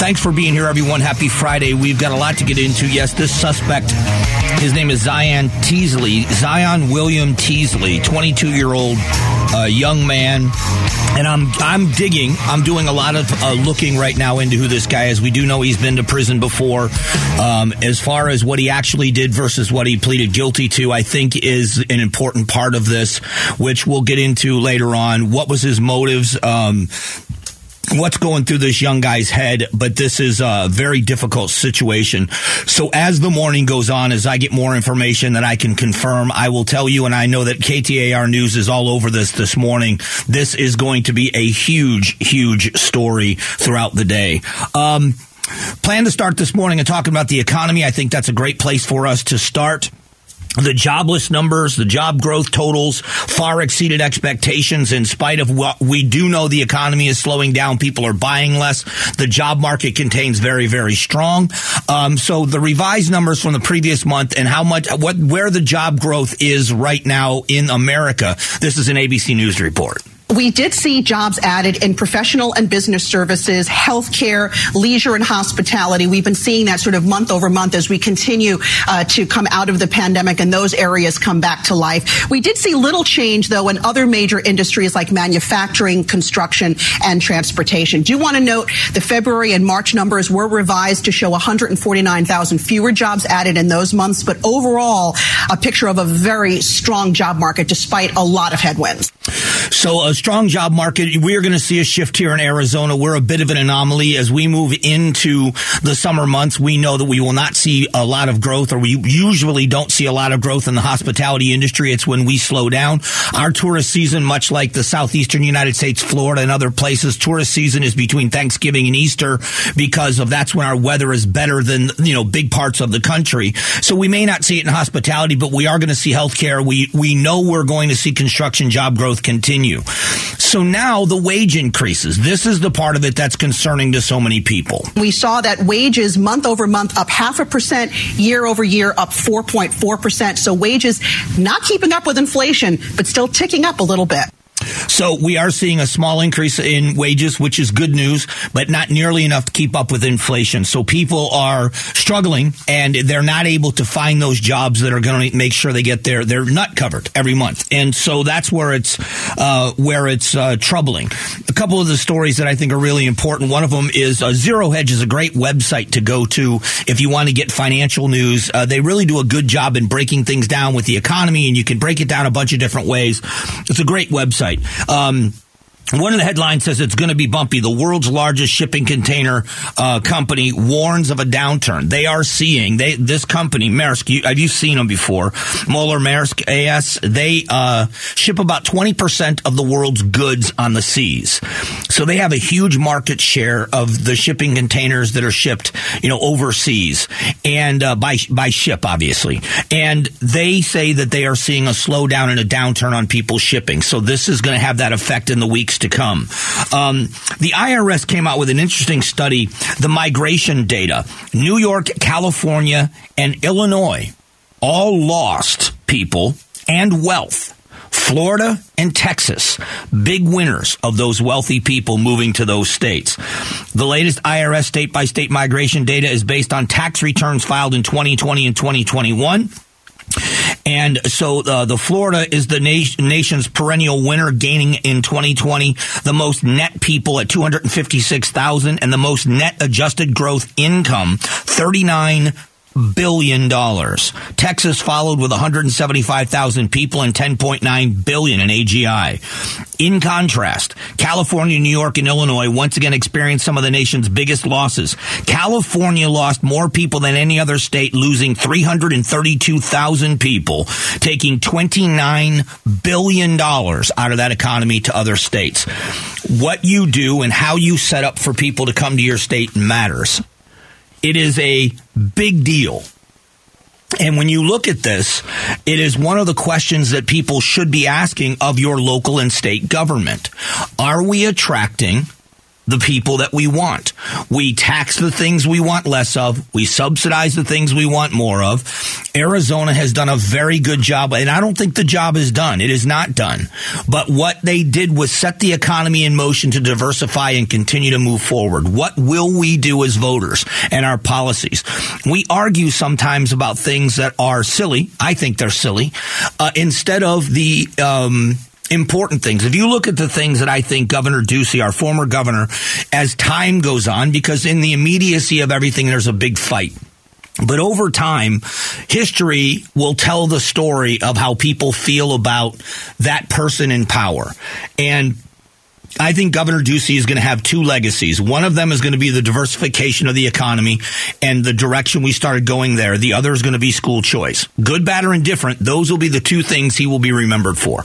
Thanks for being here, everyone. Happy Friday. We've got a lot to get into. Yes, this suspect, his name is Zion Teasley, Zion William Teasley, 22 year old uh, young man. And I'm I'm digging. I'm doing a lot of uh, looking right now into who this guy is. We do know he's been to prison before. Um, as far as what he actually did versus what he pleaded guilty to, I think is an important part of this, which we'll get into later on. What was his motives? Um, what's going through this young guy's head, but this is a very difficult situation. So as the morning goes on, as I get more information that I can confirm, I will tell you, and I know that KTAR News is all over this this morning. This is going to be a huge, huge story throughout the day. Um, plan to start this morning and talking about the economy. I think that's a great place for us to start the jobless numbers, the job growth totals far exceeded expectations in spite of what we do know the economy is slowing down. People are buying less. The job market contains very, very strong. Um, so the revised numbers from the previous month and how much, what, where the job growth is right now in America. This is an ABC News report. We did see jobs added in professional and business services, healthcare, leisure, and hospitality. We've been seeing that sort of month over month as we continue uh, to come out of the pandemic and those areas come back to life. We did see little change, though, in other major industries like manufacturing, construction, and transportation. Do you want to note the February and March numbers were revised to show 149,000 fewer jobs added in those months, but overall, a picture of a very strong job market despite a lot of headwinds. So a strong job market. We're going to see a shift here in Arizona. We're a bit of an anomaly as we move into the summer months. We know that we will not see a lot of growth or we usually don't see a lot of growth in the hospitality industry. It's when we slow down. Our tourist season, much like the southeastern United States, Florida and other places, tourist season is between Thanksgiving and Easter because of that's when our weather is better than, you know, big parts of the country. So we may not see it in hospitality, but we are going to see healthcare. We, we know we're going to see construction job growth continue. So now the wage increases. This is the part of it that's concerning to so many people. We saw that wages month over month up half a percent, year over year up 4.4%. So wages not keeping up with inflation, but still ticking up a little bit. So we are seeing a small increase in wages, which is good news, but not nearly enough to keep up with inflation. So people are struggling and they're not able to find those jobs that are going to make sure they get their, their nut covered every month. And so that's where it's, uh, where it's, uh, troubling. A couple of the stories that I think are really important. One of them is uh, Zero Hedge is a great website to go to if you want to get financial news. Uh, they really do a good job in breaking things down with the economy and you can break it down a bunch of different ways. It's a great website. Um, one of the headlines says it's going to be bumpy. The world's largest shipping container uh, company warns of a downturn. They are seeing they this company Maersk. You, have you seen them before? Moller Maersk AS. They uh, ship about twenty percent of the world's goods on the seas, so they have a huge market share of the shipping containers that are shipped, you know, overseas and uh, by by ship, obviously. And they say that they are seeing a slowdown and a downturn on people shipping. So this is going to have that effect in the weeks to come. Um, the IRS came out with an interesting study, the migration data. New York, California, and Illinois all lost people and wealth. Florida and Texas, big winners of those wealthy people moving to those states. The latest IRS state by state migration data is based on tax returns filed in 2020 and 2021. And so uh, the Florida is the na- nation's perennial winner, gaining in 2020 the most net people at 256,000 and the most net adjusted gross income, 39 billion dollars. Texas followed with 175,000 people and 10.9 billion in AGI. In contrast, California, New York, and Illinois once again experienced some of the nation's biggest losses. California lost more people than any other state, losing 332,000 people, taking 29 billion dollars out of that economy to other states. What you do and how you set up for people to come to your state matters. It is a big deal. And when you look at this, it is one of the questions that people should be asking of your local and state government. Are we attracting the people that we want. We tax the things we want less of. We subsidize the things we want more of. Arizona has done a very good job, and I don't think the job is done. It is not done. But what they did was set the economy in motion to diversify and continue to move forward. What will we do as voters and our policies? We argue sometimes about things that are silly. I think they're silly. Uh, instead of the um, important things. If you look at the things that I think Governor Ducey, our former governor, as time goes on, because in the immediacy of everything, there's a big fight. But over time, history will tell the story of how people feel about that person in power. And I think Governor Ducey is going to have two legacies. One of them is going to be the diversification of the economy and the direction we started going there. The other is going to be school choice. Good, bad, or indifferent, those will be the two things he will be remembered for.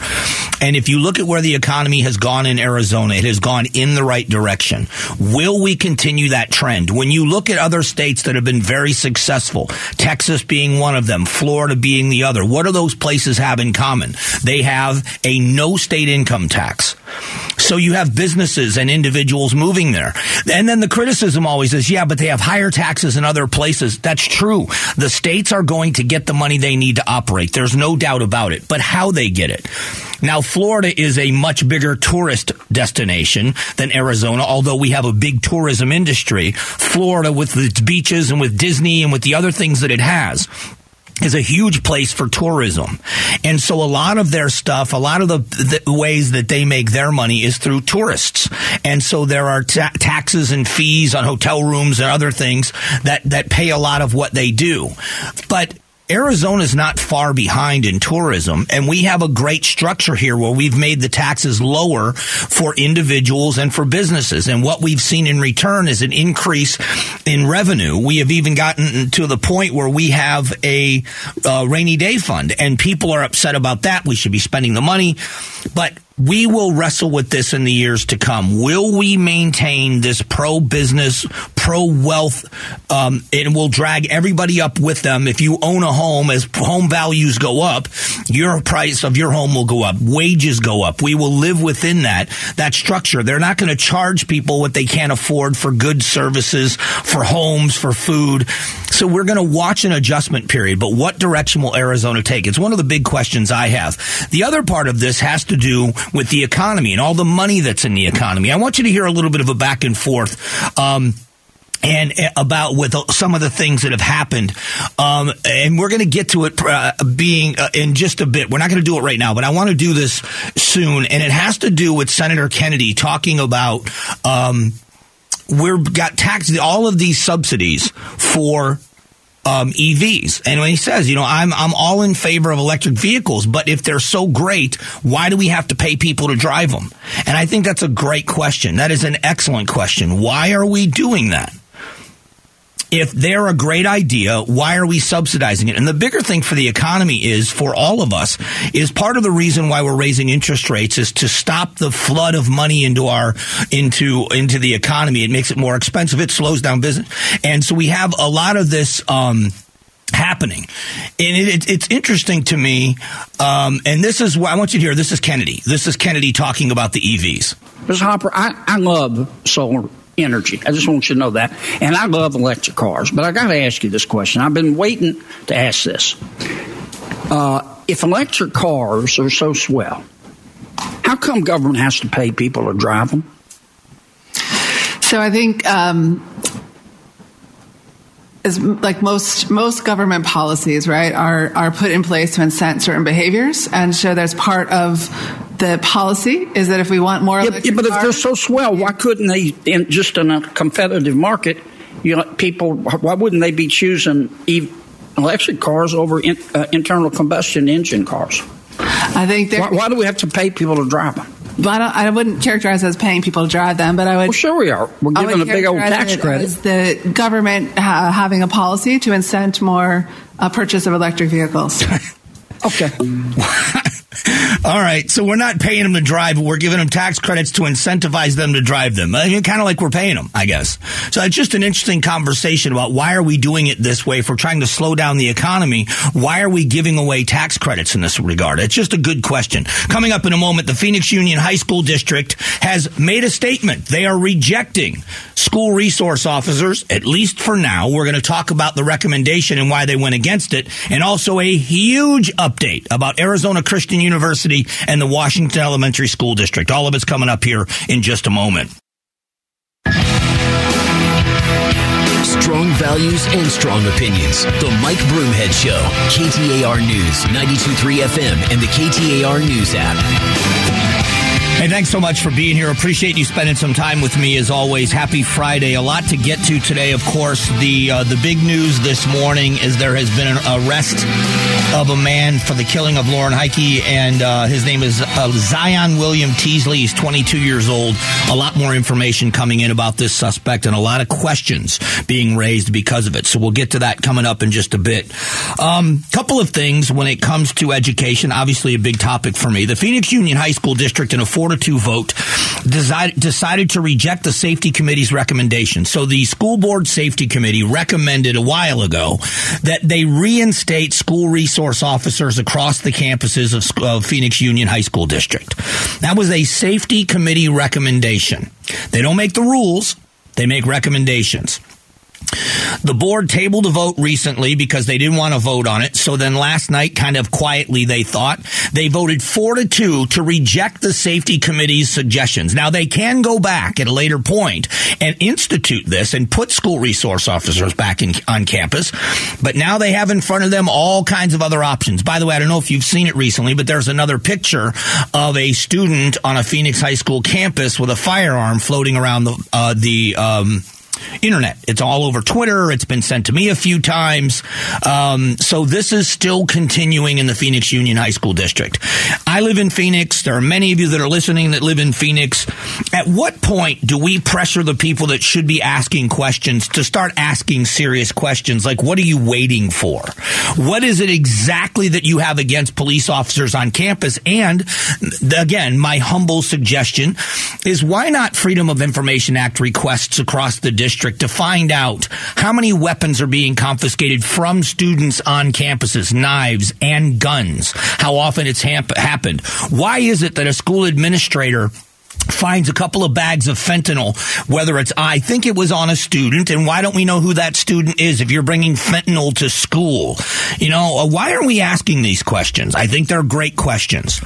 And if you look at where the economy has gone in Arizona, it has gone in the right direction. Will we continue that trend? When you look at other states that have been very successful, Texas being one of them, Florida being the other, what do those places have in common? They have a no state income tax. So you have businesses and individuals moving there. And then the criticism always is, yeah, but they have higher taxes in other places. That's true. The states are going to get the money they need to operate. There's no doubt about it. But how they get it. Now, Florida is a much bigger tourist destination than Arizona, although we have a big tourism industry. Florida, with its beaches and with Disney and with the other things that it has, is a huge place for tourism. And so a lot of their stuff, a lot of the, the ways that they make their money is through tourists. And so there are ta- taxes and fees on hotel rooms and other things that, that pay a lot of what they do. But Arizona is not far behind in tourism, and we have a great structure here where we've made the taxes lower for individuals and for businesses. And what we've seen in return is an increase in revenue. We have even gotten to the point where we have a uh, rainy day fund, and people are upset about that. We should be spending the money, but we will wrestle with this in the years to come. Will we maintain this pro business, pro wealth, um, and will drag everybody up with them? If you own a home, as home values go up, your price of your home will go up, wages go up. We will live within that that structure. They're not going to charge people what they can't afford for good services, for homes, for food. So we're going to watch an adjustment period. But what direction will Arizona take? It's one of the big questions I have. The other part of this has to do with the economy and all the money that's in the economy. I want you to hear a little bit of a back and forth. Um, and uh, about with some of the things that have happened. Um, and we're going to get to it uh, being uh, in just a bit. We're not going to do it right now, but I want to do this soon. And it has to do with Senator Kennedy talking about, um, we've got tax, all of these subsidies for um, EVs. And when he says, you know, I'm I'm all in favor of electric vehicles, but if they're so great, why do we have to pay people to drive them? And I think that's a great question. That is an excellent question. Why are we doing that? If they're a great idea, why are we subsidizing it? And the bigger thing for the economy is for all of us is part of the reason why we're raising interest rates is to stop the flood of money into our into into the economy. It makes it more expensive. It slows down business, and so we have a lot of this. Um, happening. And it, it, it's interesting to me. Um, and this is what I want you to hear. This is Kennedy. This is Kennedy talking about the EVs. Mr. Hopper, I, I love solar energy. I just want you to know that. And I love electric cars, but I got to ask you this question. I've been waiting to ask this. Uh, if electric cars are so swell, how come government has to pay people to drive them? So I think um, as like most most government policies, right, are are put in place to incent certain behaviors, and so there's part of the policy is that if we want more, yeah, yeah but if they're so swell, why couldn't they, in, just in a competitive market, you know, people, why wouldn't they be choosing electric cars over in, uh, internal combustion engine cars? I think why, why, do we have to pay people to drive them? But I, I, wouldn't characterize as paying people to drive them, but I would. Well, sure we are. We're giving a big old tax credit. the government uh, having a policy to incent more uh, purchase of electric vehicles. okay. All right, so we're not paying them to drive, but we're giving them tax credits to incentivize them to drive them. I mean, kind of like we're paying them, I guess. So it's just an interesting conversation about why are we doing it this way? If we're trying to slow down the economy, why are we giving away tax credits in this regard? It's just a good question. Coming up in a moment, the Phoenix Union High School District has made a statement. They are rejecting school resource officers, at least for now. We're going to talk about the recommendation and why they went against it, and also a huge update about Arizona Christian University and the Washington Elementary School District. All of it's coming up here in just a moment. Strong values and strong opinions. The Mike Broomhead Show. KTAR News, 92.3 FM, and the KTAR News app. Hey, thanks so much for being here. Appreciate you spending some time with me as always. Happy Friday. A lot to get to today, of course. The uh, the big news this morning is there has been an arrest of a man for the killing of Lauren Heike, and uh, his name is uh, Zion William Teasley. He's 22 years old. A lot more information coming in about this suspect, and a lot of questions being raised because of it. So we'll get to that coming up in just a bit. Um, couple of things when it comes to education. Obviously, a big topic for me. The Phoenix Union High School District in a four to two vote decided, decided to reject the safety committee's recommendation. So the school board safety committee recommended a while ago that they reinstate school resource officers across the campuses of, of Phoenix Union High School District. That was a safety committee recommendation. They don't make the rules. They make recommendations. The board tabled a vote recently because they didn't want to vote on it. So then last night, kind of quietly, they thought they voted four to two to reject the safety committee's suggestions. Now they can go back at a later point and institute this and put school resource officers back in, on campus. But now they have in front of them all kinds of other options. By the way, I don't know if you've seen it recently, but there's another picture of a student on a Phoenix High School campus with a firearm floating around the uh, the um, internet. It's all over Twitter. It's been sent to me a few times. Um, so this is still continuing in the Phoenix Union High School District. I live in Phoenix. There are many of you that are listening that live in Phoenix. At what point do we pressure the people that should be asking questions to start asking serious questions? Like, what are you waiting for? What is it exactly that you have against police officers on campus? And again, my humble suggestion is why not Freedom of Information Act requests across the district? to find out how many weapons are being confiscated from students on campuses, knives and guns, how often it's happened. Why is it that a school administrator finds a couple of bags of fentanyl, whether it's, I think it was on a student, and why don't we know who that student is if you're bringing fentanyl to school? You know, uh, why are we asking these questions? I think they're great questions.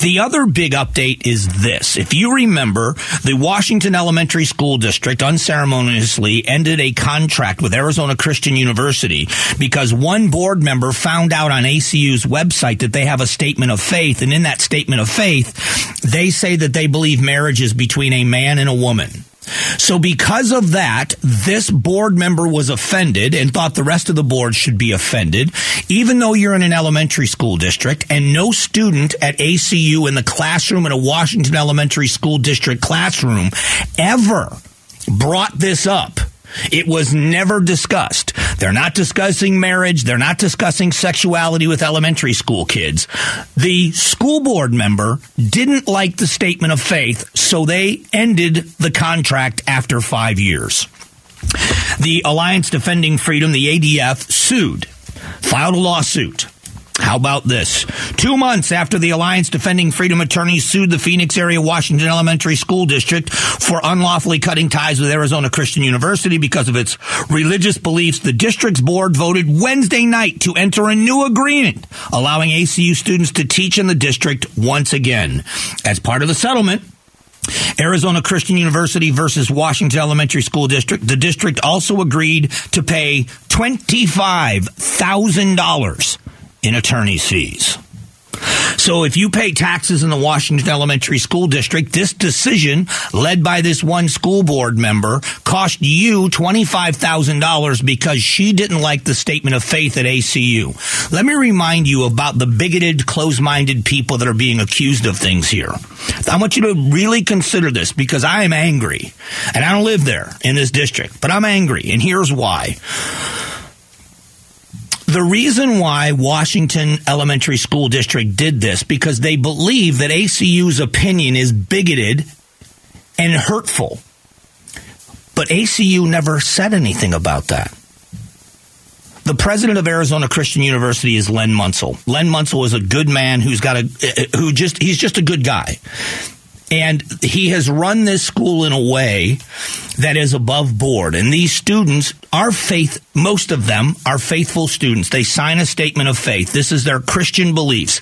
The other big update is this. If you remember, the Washington Elementary School District unceremoniously ended a contract with Arizona Christian University because one board member found out on ACU's website that they have a statement of faith, and in that statement of faith, they say that they believe marriage marriage is between a man and a woman. So because of that, this board member was offended and thought the rest of the board should be offended, even though you're in an elementary school district and no student at ACU in the classroom in a Washington elementary school district classroom ever brought this up. It was never discussed. They're not discussing marriage. They're not discussing sexuality with elementary school kids. The school board member didn't like the statement of faith, so they ended the contract after five years. The Alliance Defending Freedom, the ADF, sued, filed a lawsuit how about this? Two months after the Alliance Defending Freedom attorneys sued the Phoenix area Washington Elementary School District for unlawfully cutting ties with Arizona Christian University because of its religious beliefs, the district's board voted Wednesday night to enter a new agreement allowing ACU students to teach in the district once again. As part of the settlement, Arizona Christian University versus Washington Elementary School District. The district also agreed to pay $25,000 in attorney's fees. So if you pay taxes in the Washington Elementary School District, this decision, led by this one school board member, cost you $25,000 because she didn't like the statement of faith at ACU. Let me remind you about the bigoted, close-minded people that are being accused of things here. I want you to really consider this because I am angry. And I don't live there in this district, but I'm angry. And here's why The reason why Washington Elementary School District did this because they believe that ACU's opinion is bigoted and hurtful. But ACU never said anything about that. The president of Arizona Christian University is Len Munsil. Len Munsil is a good man who's got a who just he's just a good guy. And he has run this school in a way that is above board. And these students are faith, most of them are faithful students. They sign a statement of faith. This is their Christian beliefs.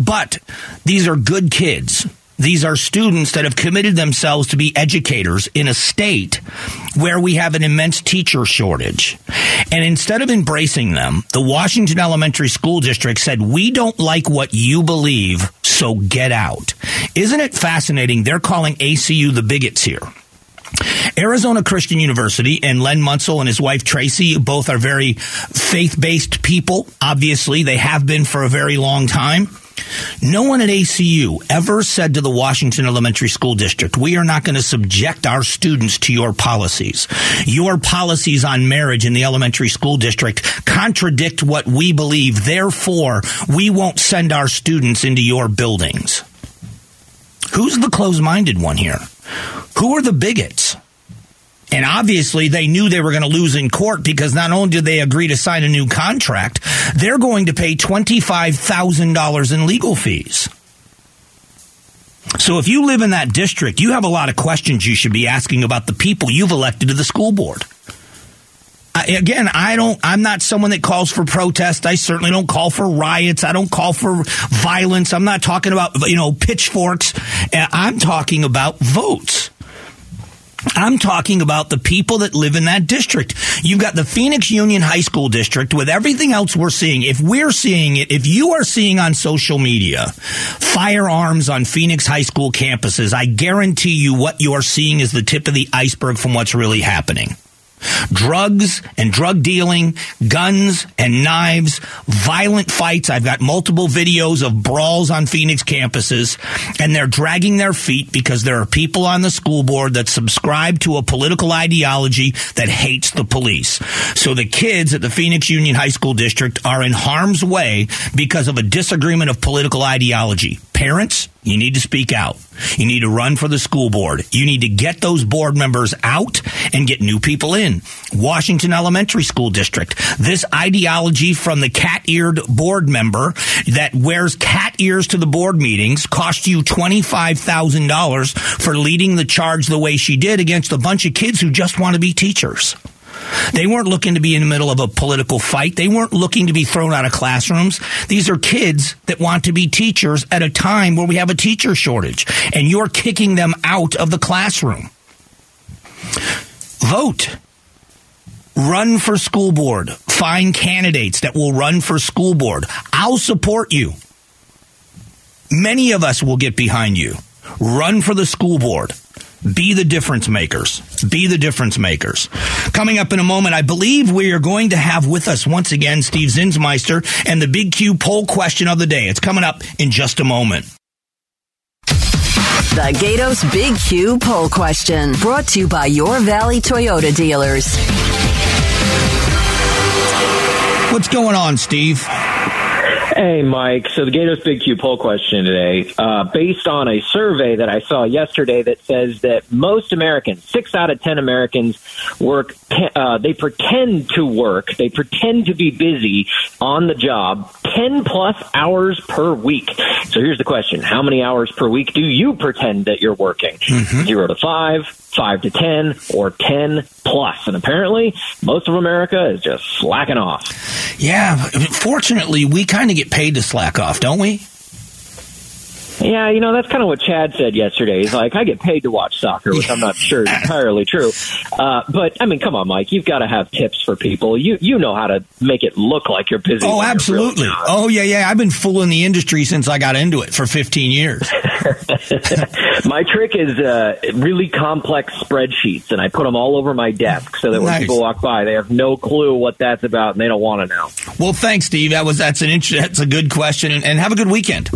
But these are good kids. These are students that have committed themselves to be educators in a state where we have an immense teacher shortage. And instead of embracing them, the Washington Elementary School District said, We don't like what you believe, so get out. Isn't it fascinating? They're calling ACU the bigots here. Arizona Christian University and Len Munsil and his wife Tracy both are very faith based people. Obviously, they have been for a very long time. No one at ACU ever said to the Washington Elementary School District, we are not going to subject our students to your policies. Your policies on marriage in the elementary school district contradict what we believe. Therefore, we won't send our students into your buildings. Who's the closed minded one here? Who are the bigots? And obviously, they knew they were going to lose in court because not only did they agree to sign a new contract, they're going to pay $25,000 in legal fees. So if you live in that district, you have a lot of questions you should be asking about the people you've elected to the school board. I, again, I don't, I'm not someone that calls for protest. I certainly don't call for riots. I don't call for violence. I'm not talking about, you know, pitchforks. Uh, I'm talking about votes. I'm talking about the people that live in that district. You've got the Phoenix Union High School District with everything else we're seeing. If we're seeing it, if you are seeing on social media firearms on Phoenix high school campuses, I guarantee you what you're seeing is the tip of the iceberg from what's really happening drugs and drug dealing, guns and knives, violent fights. I've got multiple videos of brawls on Phoenix campuses, and they're dragging their feet because there are people on the school board that subscribe to a political ideology that hates the police. So the kids at the Phoenix Union High School District are in harm's way because of a disagreement of political ideology. Parents, you need to speak out. You need to run for the school board. You need to get those board members out and get new people in. Washington Elementary School District. This ideology from the cat eared board member that wears cat ears to the board meetings cost you $25,000 for leading the charge the way she did against a bunch of kids who just want to be teachers. They weren't looking to be in the middle of a political fight. They weren't looking to be thrown out of classrooms. These are kids that want to be teachers at a time where we have a teacher shortage, and you're kicking them out of the classroom. Vote. Run for school board. Find candidates that will run for school board. I'll support you. Many of us will get behind you. Run for the school board. Be the difference makers. Be the difference makers. Coming up in a moment, I believe we are going to have with us once again Steve Zinsmeister and the Big Q poll question of the day. It's coming up in just a moment. The Gatos Big Q poll question brought to you by your Valley Toyota dealers. What's going on, Steve? Hey, Mike. So the Gators Big Q poll question today, uh, based on a survey that I saw yesterday that says that most Americans, six out of ten Americans, work. Uh, they pretend to work. They pretend to be busy on the job, ten plus hours per week. So here's the question: How many hours per week do you pretend that you're working? Mm-hmm. Zero to five, five to 10 or 10 plus. And apparently most of America is just slacking off. Yeah. Fortunately, we kind of get paid to slack off, don't we? Yeah, you know, that's kind of what Chad said yesterday. He's like, I get paid to watch soccer, which I'm not sure is entirely true. Uh, but, I mean, come on, Mike. You've got to have tips for people. You you know how to make it look like you're busy. Oh, absolutely. Really oh, yeah, yeah. I've been fooling the industry since I got into it for 15 years. my trick is uh, really complex spreadsheets, and I put them all over my desk so that when nice. people walk by, they have no clue what that's about, and they don't want to know. Well, thanks, Steve. That was that's an that's a good question, and, and have a good weekend.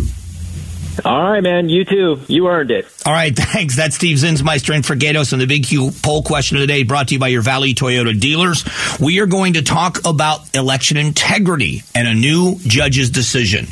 All right, man. You too. You earned it. All right, thanks. That's Steve Zinsmeister in for Gatos and the Big Q poll question of the day brought to you by your Valley Toyota dealers. We are going to talk about election integrity and a new judge's decision.